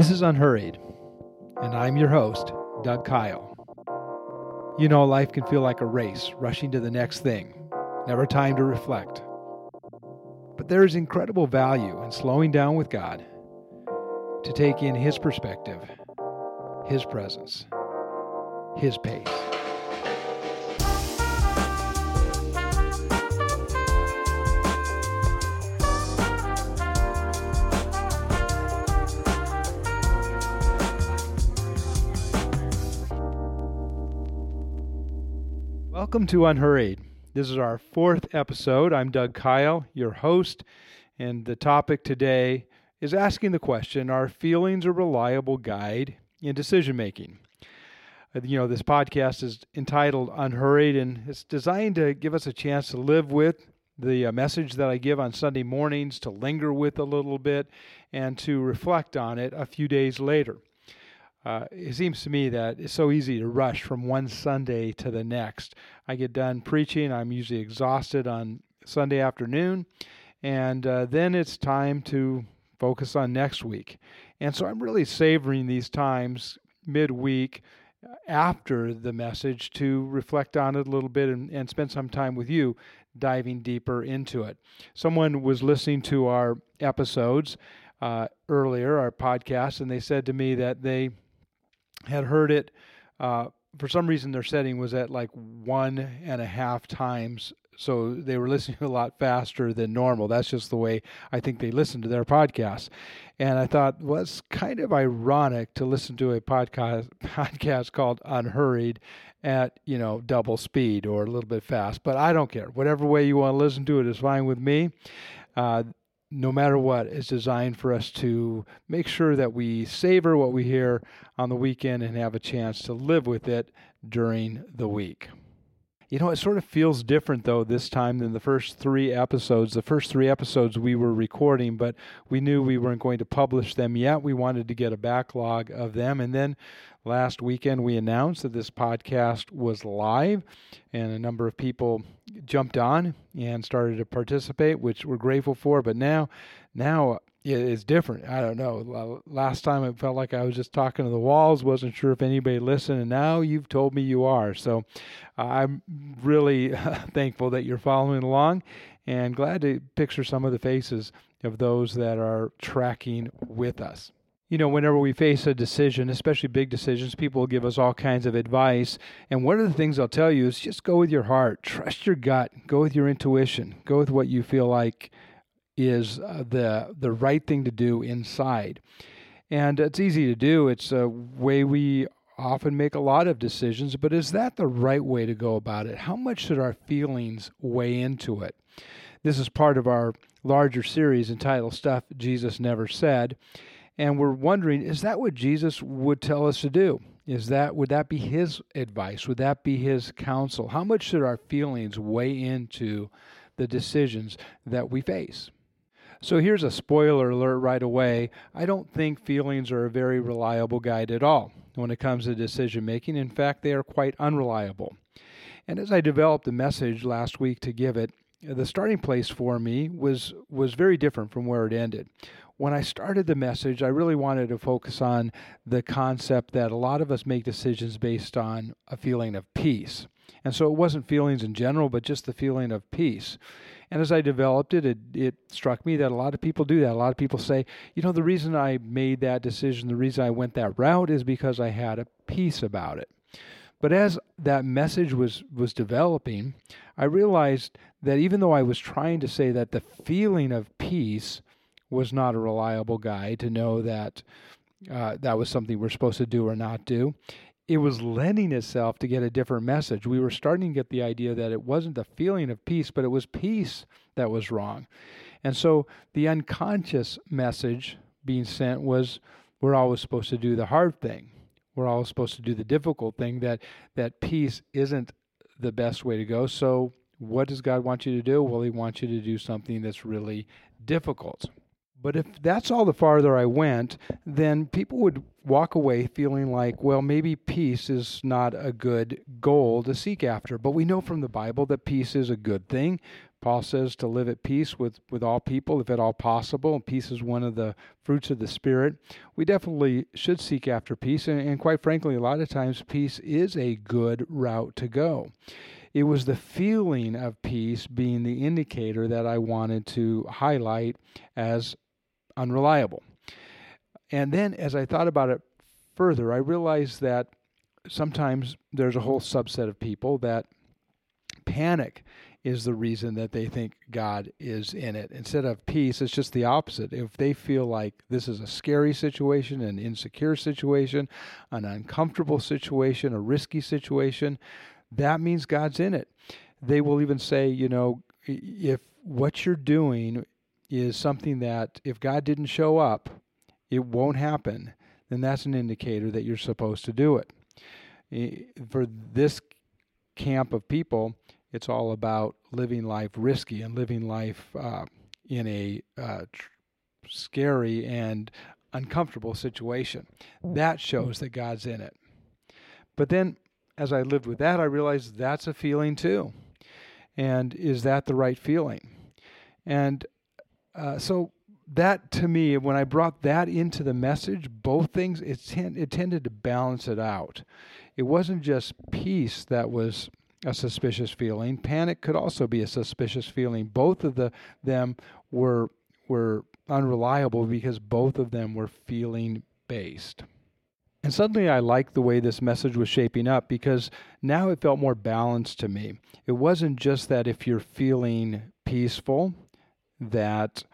This is Unhurried, and I'm your host, Doug Kyle. You know, life can feel like a race, rushing to the next thing, never time to reflect. But there is incredible value in slowing down with God to take in His perspective, His presence, His pace. Welcome to Unhurried. This is our fourth episode. I'm Doug Kyle, your host, and the topic today is asking the question Are feelings a reliable guide in decision making? Uh, you know, this podcast is entitled Unhurried, and it's designed to give us a chance to live with the uh, message that I give on Sunday mornings, to linger with a little bit, and to reflect on it a few days later. Uh, it seems to me that it's so easy to rush from one Sunday to the next. I get done preaching, I'm usually exhausted on Sunday afternoon, and uh, then it's time to focus on next week. And so I'm really savoring these times midweek uh, after the message to reflect on it a little bit and, and spend some time with you diving deeper into it. Someone was listening to our episodes uh, earlier, our podcast, and they said to me that they had heard it. Uh, for some reason, their setting was at like one and a half times. So they were listening a lot faster than normal. That's just the way I think they listen to their podcasts. And I thought, well, it's kind of ironic to listen to a podcast podcast called Unhurried at you know double speed or a little bit fast. But I don't care. Whatever way you want to listen to it is fine with me. Uh, no matter what, is designed for us to make sure that we savor what we hear on the weekend and have a chance to live with it during the week. You know, it sort of feels different though this time than the first three episodes. The first three episodes we were recording, but we knew we weren't going to publish them yet. We wanted to get a backlog of them. And then last weekend we announced that this podcast was live, and a number of people jumped on and started to participate, which we're grateful for. But now, now it is different. I don't know. Last time it felt like I was just talking to the walls, wasn't sure if anybody listened, and now you've told me you are. So I'm really thankful that you're following along and glad to picture some of the faces of those that are tracking with us you know, whenever we face a decision, especially big decisions, people will give us all kinds of advice. And one of the things I'll tell you is just go with your heart, trust your gut, go with your intuition, go with what you feel like is uh, the the right thing to do inside. And it's easy to do. It's a way we often make a lot of decisions, but is that the right way to go about it? How much should our feelings weigh into it? This is part of our larger series entitled Stuff Jesus Never Said and we're wondering is that what Jesus would tell us to do? Is that would that be his advice? Would that be his counsel? How much should our feelings weigh into the decisions that we face? So here's a spoiler alert right away. I don't think feelings are a very reliable guide at all when it comes to decision making. In fact, they are quite unreliable. And as I developed the message last week to give it, the starting place for me was was very different from where it ended when I started the message, I really wanted to focus on the concept that a lot of us make decisions based on a feeling of peace. And so it wasn't feelings in general, but just the feeling of peace. And as I developed it, it, it struck me that a lot of people do that. A lot of people say, you know, the reason I made that decision, the reason I went that route is because I had a peace about it. But as that message was, was developing, I realized that even though I was trying to say that the feeling of peace was not a reliable guide to know that uh, that was something we're supposed to do or not do. It was lending itself to get a different message. We were starting to get the idea that it wasn't the feeling of peace, but it was peace that was wrong. And so the unconscious message being sent was we're always supposed to do the hard thing. We're always supposed to do the difficult thing that that peace isn't the best way to go. So what does God want you to do? Well, he wants you to do something that's really difficult. But if that's all the farther I went, then people would walk away feeling like, well, maybe peace is not a good goal to seek after. But we know from the Bible that peace is a good thing. Paul says to live at peace with, with all people, if at all possible. Peace is one of the fruits of the Spirit. We definitely should seek after peace, and, and quite frankly, a lot of times peace is a good route to go. It was the feeling of peace being the indicator that I wanted to highlight as unreliable. And then as I thought about it further, I realized that sometimes there's a whole subset of people that panic is the reason that they think God is in it. Instead of peace, it's just the opposite. If they feel like this is a scary situation, an insecure situation, an uncomfortable situation, a risky situation, that means God's in it. They will even say, you know, if what you're doing is something that if God didn't show up, it won't happen, then that's an indicator that you're supposed to do it. For this camp of people, it's all about living life risky and living life uh, in a uh, tr- scary and uncomfortable situation. That shows that God's in it. But then, as I lived with that, I realized that's a feeling too. And is that the right feeling? And uh, so that to me, when I brought that into the message, both things, it, ten- it tended to balance it out. It wasn't just peace that was a suspicious feeling. Panic could also be a suspicious feeling. Both of the them were were unreliable because both of them were feeling based. And suddenly I liked the way this message was shaping up because now it felt more balanced to me. It wasn't just that if you're feeling peaceful, that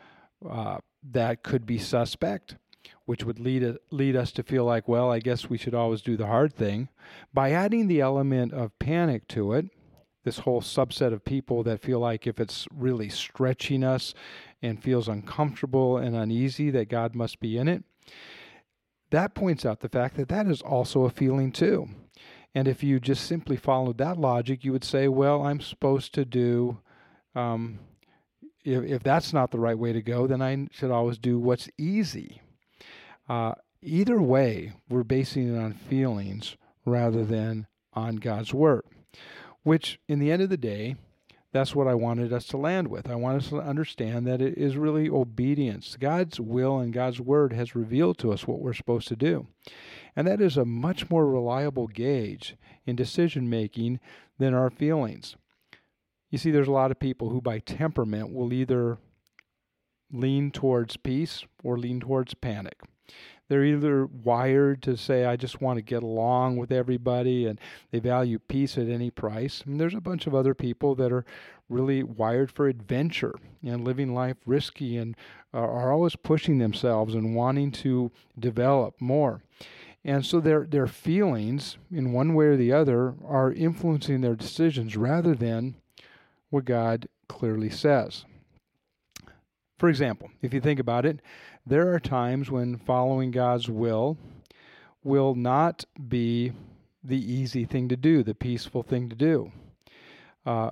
uh, that could be suspect which would lead lead us to feel like, well, I guess we should always do the hard thing. By adding the element of panic to it, this whole subset of people that feel like if it's really stretching us and feels uncomfortable and uneasy, that God must be in it. That points out the fact that that is also a feeling too. And if you just simply followed that logic, you would say, well, I'm supposed to do. Um, if, if that's not the right way to go, then I should always do what's easy uh, either way, we're basing it on feelings rather than on God's Word, which, in the end of the day, that's what I wanted us to land with. I want us to understand that it is really obedience. God's will and God's Word has revealed to us what we're supposed to do. And that is a much more reliable gauge in decision making than our feelings. You see, there's a lot of people who, by temperament, will either lean towards peace or lean towards panic. They're either wired to say, I just want to get along with everybody, and they value peace at any price. And there's a bunch of other people that are really wired for adventure and living life risky and uh, are always pushing themselves and wanting to develop more. And so their their feelings, in one way or the other, are influencing their decisions rather than what God clearly says. For example, if you think about it, there are times when following God's will will not be the easy thing to do, the peaceful thing to do. Uh,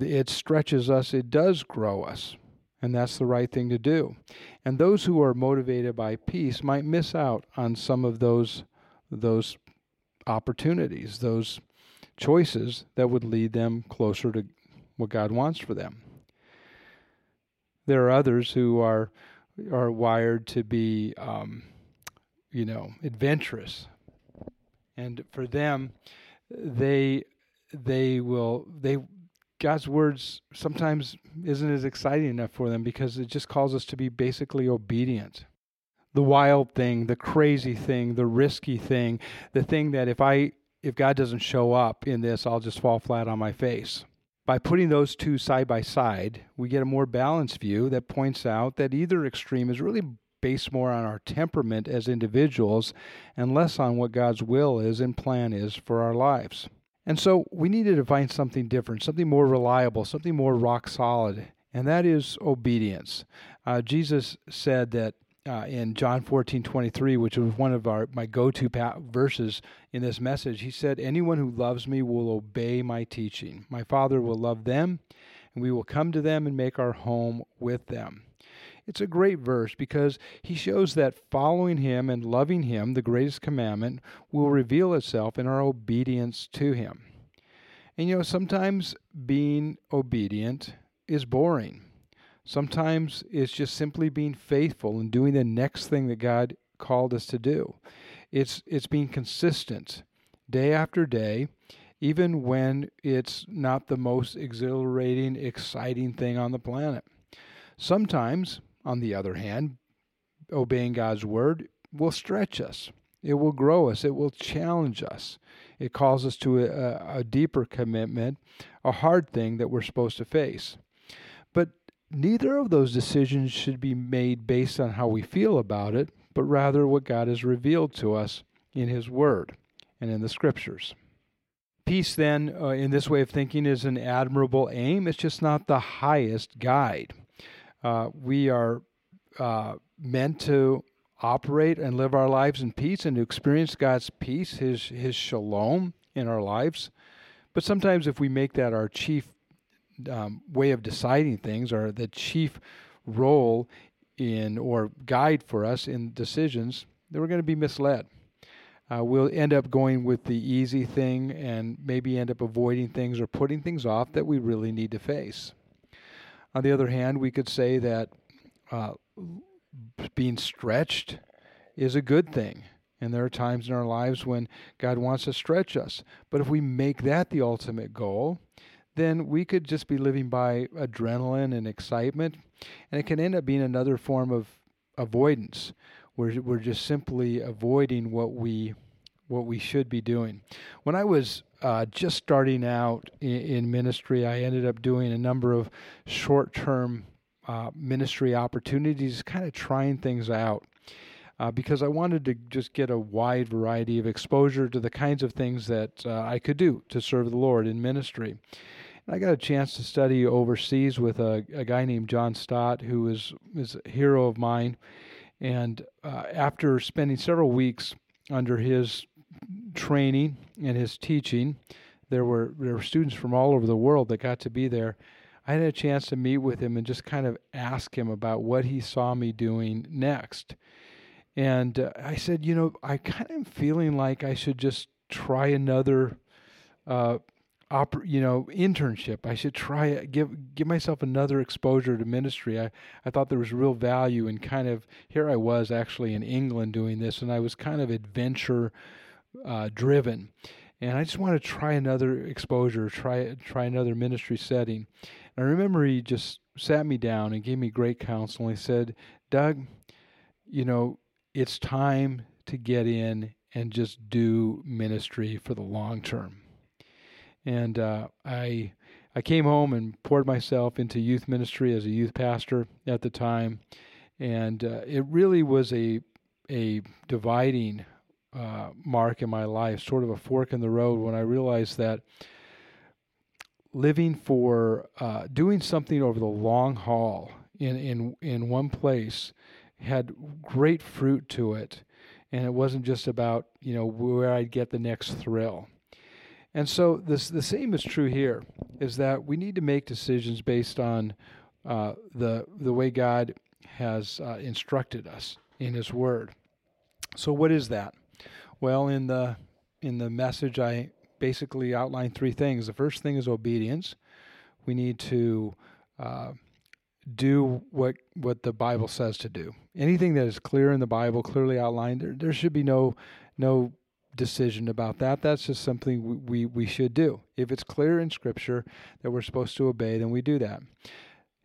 it stretches us, it does grow us, and that's the right thing to do. And those who are motivated by peace might miss out on some of those those opportunities, those choices that would lead them closer to what God wants for them. There are others who are are wired to be, um, you know, adventurous, and for them, they they will they God's words sometimes isn't as exciting enough for them because it just calls us to be basically obedient. The wild thing, the crazy thing, the risky thing, the thing that if I if God doesn't show up in this, I'll just fall flat on my face. By putting those two side by side, we get a more balanced view that points out that either extreme is really based more on our temperament as individuals and less on what God's will is and plan is for our lives. And so we needed to find something different, something more reliable, something more rock solid, and that is obedience. Uh, Jesus said that uh, in John 14, 23, which was one of our my go-to pa- verses in this message, he said, Anyone who loves me will obey my teaching. My Father will love them, and we will come to them and make our home with them. It's a great verse because he shows that following him and loving him, the greatest commandment, will reveal itself in our obedience to him. And you know, sometimes being obedient is boring. Sometimes it's just simply being faithful and doing the next thing that God called us to do. It's it's being consistent day after day, even when it's not the most exhilarating, exciting thing on the planet. Sometimes, on the other hand, obeying God's word will stretch us. It will grow us. It will challenge us. It calls us to a, a deeper commitment, a hard thing that we're supposed to face. Neither of those decisions should be made based on how we feel about it, but rather what God has revealed to us in His Word and in the Scriptures. Peace, then, uh, in this way of thinking, is an admirable aim. It's just not the highest guide. Uh, we are uh, meant to operate and live our lives in peace and to experience God's peace, His His shalom in our lives. But sometimes, if we make that our chief um, way of deciding things, or the chief role in or guide for us in decisions, then we're going to be misled. Uh, we'll end up going with the easy thing and maybe end up avoiding things or putting things off that we really need to face. On the other hand, we could say that uh, being stretched is a good thing. And there are times in our lives when God wants to stretch us. But if we make that the ultimate goal, then we could just be living by adrenaline and excitement. And it can end up being another form of avoidance. We're, we're just simply avoiding what we what we should be doing. When I was uh, just starting out in, in, ministry, I ended up doing a number of short term uh, ministry opportunities, kind of trying things out. Uh, because I wanted to just get a wide variety of exposure to the kinds of things that uh, I could do to serve the Lord in ministry. I got a chance to study overseas with a, a guy named John Stott, who is, is a hero of mine. And uh, after spending several weeks under his training and his teaching, there were there were students from all over the world that got to be there. I had a chance to meet with him and just kind of ask him about what he saw me doing next. And uh, I said, you know, I kind of am feeling like I should just try another uh, oper- you know internship. I should try it give give myself another exposure to ministry. I i thought there was real value in kind of here i was actually in england doing this and i was kind of adventure uh, driven. And i just want to try another exposure try try another ministry setting. And i remember he just sat me down and gave me great counsel. And he said doug you know it's time to get in and just do ministry for the long term and uh, I I came home and poured myself into youth ministry as a youth pastor at the time, and uh, it really was a a dividing uh, mark in my life, sort of a fork in the road when I realized that living for uh, doing something over the long haul in in in one place had great fruit to it, and it wasn't just about you know where I'd get the next thrill. And so this the same is true here, is that we need to make decisions based on uh, the the way God has uh, instructed us in His Word. So what is that? Well, in the in the message, I basically outlined three things. The first thing is obedience. We need to uh, do what what the Bible says to do. Anything that is clear in the Bible, clearly outlined, there, there should be no no decision about that. That's just something we, we should do. If it's clear in Scripture that we're supposed to obey, then we do that.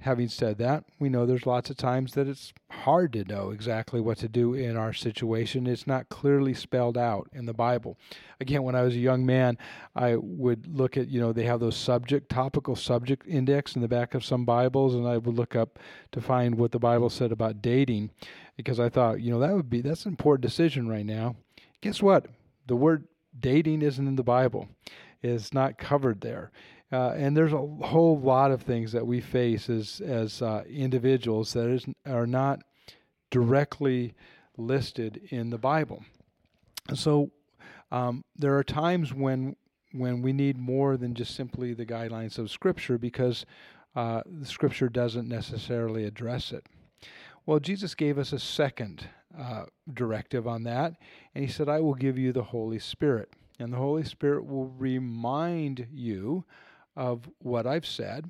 Having said that, we know there's lots of times that it's hard to know exactly what to do in our situation. It's not clearly spelled out in the Bible. Again, when I was a young man, I would look at, you know, they have those subject, topical subject index in the back of some Bibles, and I would look up to find what the Bible said about dating because I thought, you know, that would be, that's an important decision right now. Guess what? The word dating isn't in the Bible, it's not covered there. Uh, and there's a whole lot of things that we face as as uh, individuals that is, are not directly listed in the Bible. So um, there are times when when we need more than just simply the guidelines of Scripture because uh, the Scripture doesn't necessarily address it. Well, Jesus gave us a second uh, directive on that. And he said, I will give you the Holy Spirit. And the Holy Spirit will remind you of what I've said.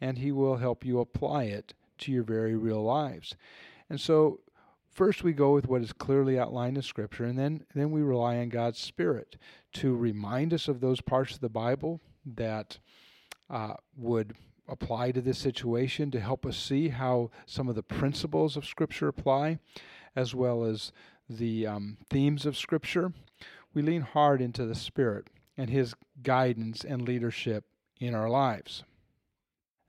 and He will help you apply it to your very real lives. And so, first we go with what is clearly outlined in Scripture, and then, then we rely on God's Spirit to remind us of those parts of the Bible that uh, would apply to this situation, to help us see how some of the principles of Scripture apply, as well as the um, themes of Scripture. We lean hard into the Spirit and His guidance and leadership in our lives.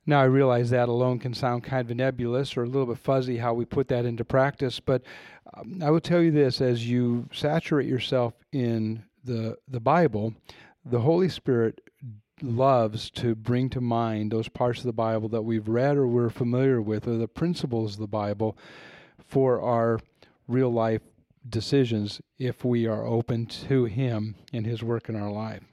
Now, I realize that alone can sound kind of nebulous or a little bit fuzzy how we put that into practice, but um, I will tell you this as you saturate yourself in the, the Bible, the Holy Spirit loves to bring to mind those parts of the Bible that we've read or we're familiar with, or the principles of the Bible for our real life decisions if we are open to Him and His work in our life.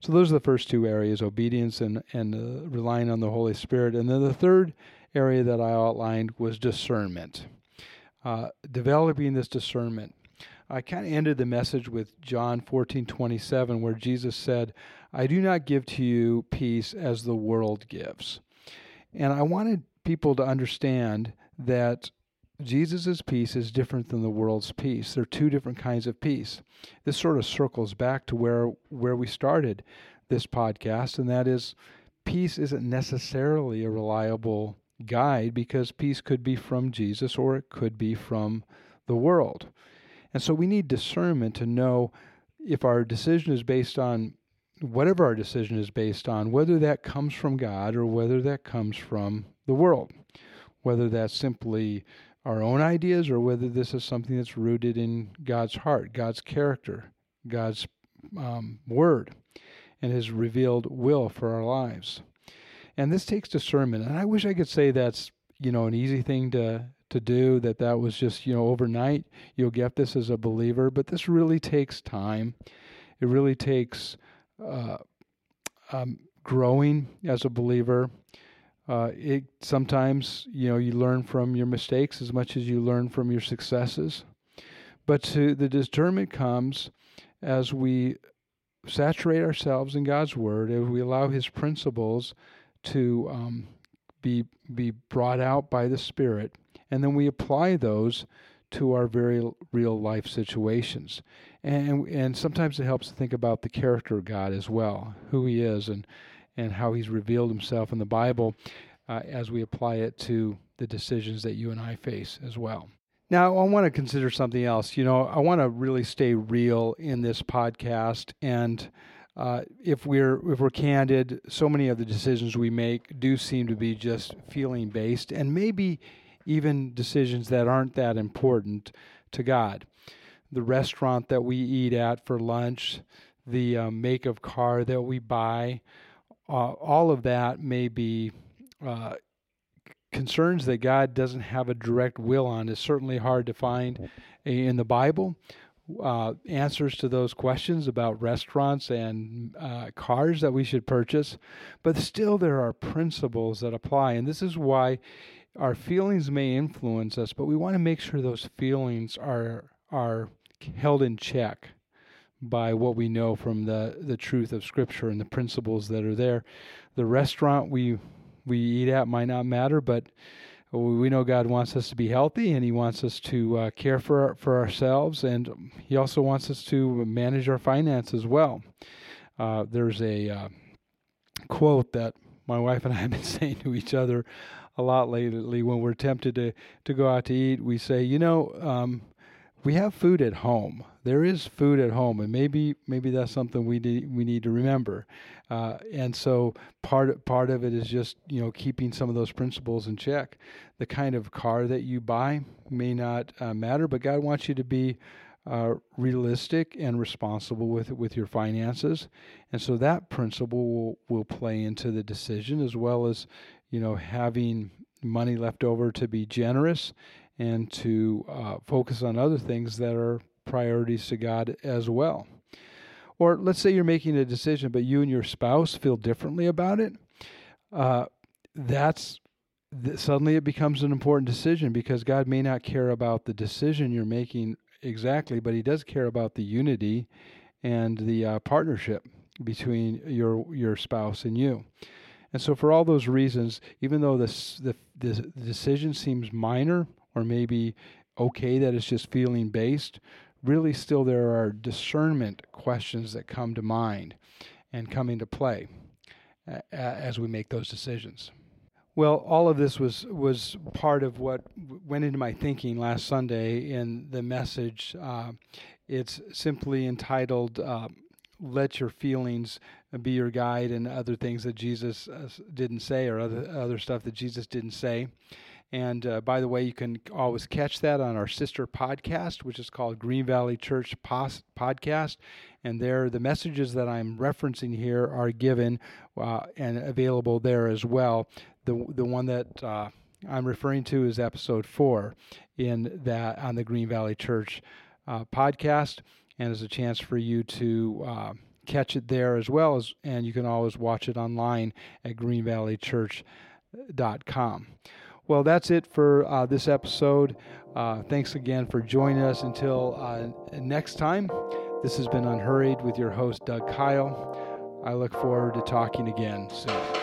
So those are the first two areas obedience and, and uh, relying on the Holy Spirit. And then the third area that I outlined was discernment. Uh, developing this discernment. I kind of ended the message with John 14 27, where Jesus said, I do not give to you peace as the world gives. And I wanted people to understand that Jesus' peace is different than the world's peace. They're two different kinds of peace. This sort of circles back to where where we started this podcast, and that is peace isn't necessarily a reliable guide because peace could be from Jesus or it could be from the world. And so we need discernment to know if our decision is based on whatever our decision is based on, whether that comes from God or whether that comes from the world, whether that's simply our own ideas or whether this is something that's rooted in God's heart, God's character, God's um, word, and His revealed will for our lives. And this takes discernment. And I wish I could say that's you know an easy thing to to do. That that was just you know overnight you'll get this as a believer. But this really takes time. It really takes uh, um, growing as a believer. Uh, it sometimes you know you learn from your mistakes as much as you learn from your successes, but to the discernment comes as we saturate ourselves in God's Word, as we allow His principles to um, be be brought out by the Spirit, and then we apply those to our very real life situations. And and sometimes it helps to think about the character of God as well, who He is, and and how He's revealed Himself in the Bible uh, as we apply it to the decisions that you and I face as well. Now, I want to consider something else. You know, I want to really stay real in this podcast, and uh, if we're if we're candid, so many of the decisions we make do seem to be just feeling based, and maybe even decisions that aren't that important to God. The restaurant that we eat at for lunch, the uh, make of car that we buy, uh, all of that may be uh, concerns that God doesn't have a direct will on. Is certainly hard to find in the Bible. Uh, answers to those questions about restaurants and uh, cars that we should purchase, but still there are principles that apply, and this is why our feelings may influence us, but we want to make sure those feelings are are held in check by what we know from the, the truth of Scripture and the principles that are there. The restaurant we we eat at might not matter, but we know God wants us to be healthy, and He wants us to uh, care for for ourselves, and He also wants us to manage our finances well. Uh, there's a uh, quote that my wife and I have been saying to each other a lot lately when we're tempted to to go out to eat. We say, you know. Um, we have food at home. There is food at home, and maybe maybe that's something we we need to remember. Uh, and so part part of it is just you know keeping some of those principles in check. The kind of car that you buy may not uh, matter, but God wants you to be uh, realistic and responsible with with your finances, and so that principle will will play into the decision as well as you know having money left over to be generous and to uh, focus on other things that are priorities to God as well. Or let's say you're making a decision, but you and your spouse feel differently about it. Uh, that's th- suddenly it becomes an important decision because God may not care about the decision you're making exactly, but He does care about the unity and the uh, partnership between your your spouse and you. And so, for all those reasons, even though this, the, the decision seems minor or maybe okay that it's just feeling based, really still there are discernment questions that come to mind and come into play as we make those decisions. Well, all of this was was part of what went into my thinking last Sunday in the message. Uh, it's simply entitled uh, "Let Your Feelings Be Your Guide" and other things that Jesus uh, didn't say, or other other stuff that Jesus didn't say. And uh, by the way, you can always catch that on our sister podcast, which is called Green Valley Church Pos- Podcast. And there, the messages that I'm referencing here are given uh, and available there as well. The the one that uh, I'm referring to is episode four in that on the Green Valley Church uh, podcast, and is a chance for you to uh, catch it there as well as, and you can always watch it online at greenvalleychurch.com. Well, that's it for uh, this episode. Uh, thanks again for joining us. Until uh, next time, this has been Unhurried with your host, Doug Kyle. I look forward to talking again soon.